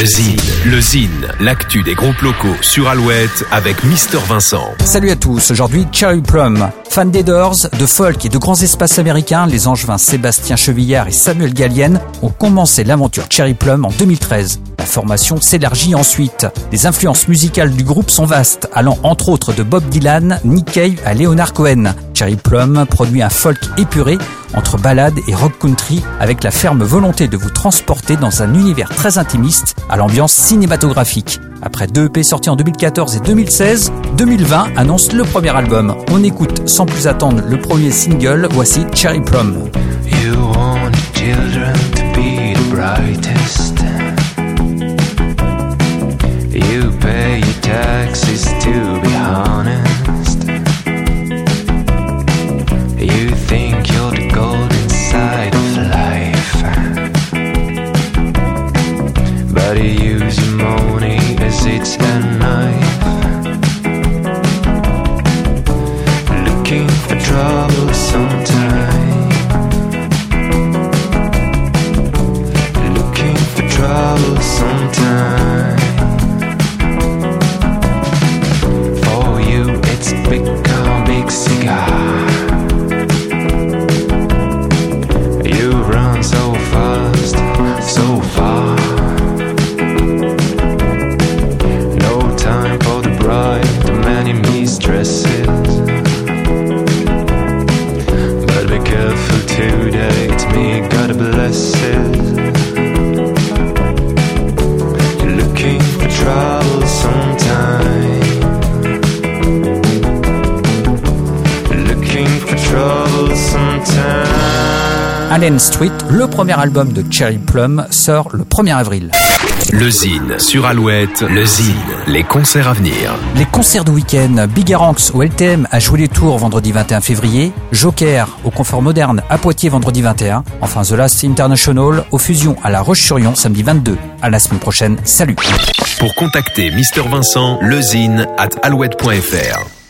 Le Zine, le Zine, l'actu des groupes locaux sur Alouette avec Mister Vincent. Salut à tous, aujourd'hui Cherry Plum. Fan des Doors, de folk et de grands espaces américains, les angevins Sébastien Chevillard et Samuel Gallienne ont commencé l'aventure Cherry Plum en 2013. La formation s'élargit ensuite. Les influences musicales du groupe sont vastes, allant entre autres de Bob Dylan, Nick Cave à Leonard Cohen. Cherry Plum produit un folk épuré entre ballade et rock country avec la ferme volonté de vous transporter dans un univers très intimiste à l'ambiance cinématographique. Après deux EP sortis en 2014 et 2016, 2020 annonce le premier album. On écoute sans plus attendre le premier single, voici Cherry Plum. Looking for trouble sometime. Looking for trouble sometime. Allen Street, le premier album de Cherry Plum, sort le 1er avril. Le Zine sur Alouette, le Zine, les concerts à venir. Les concerts de week-end, Bigaranx au LTM à jouer les tours vendredi 21 février, Joker au Confort Moderne à Poitiers vendredi 21, enfin The Last International aux Fusions à La Roche-sur-Yon samedi 22. À la semaine prochaine, salut Pour contacter Mister Vincent, lezine at alouette.fr.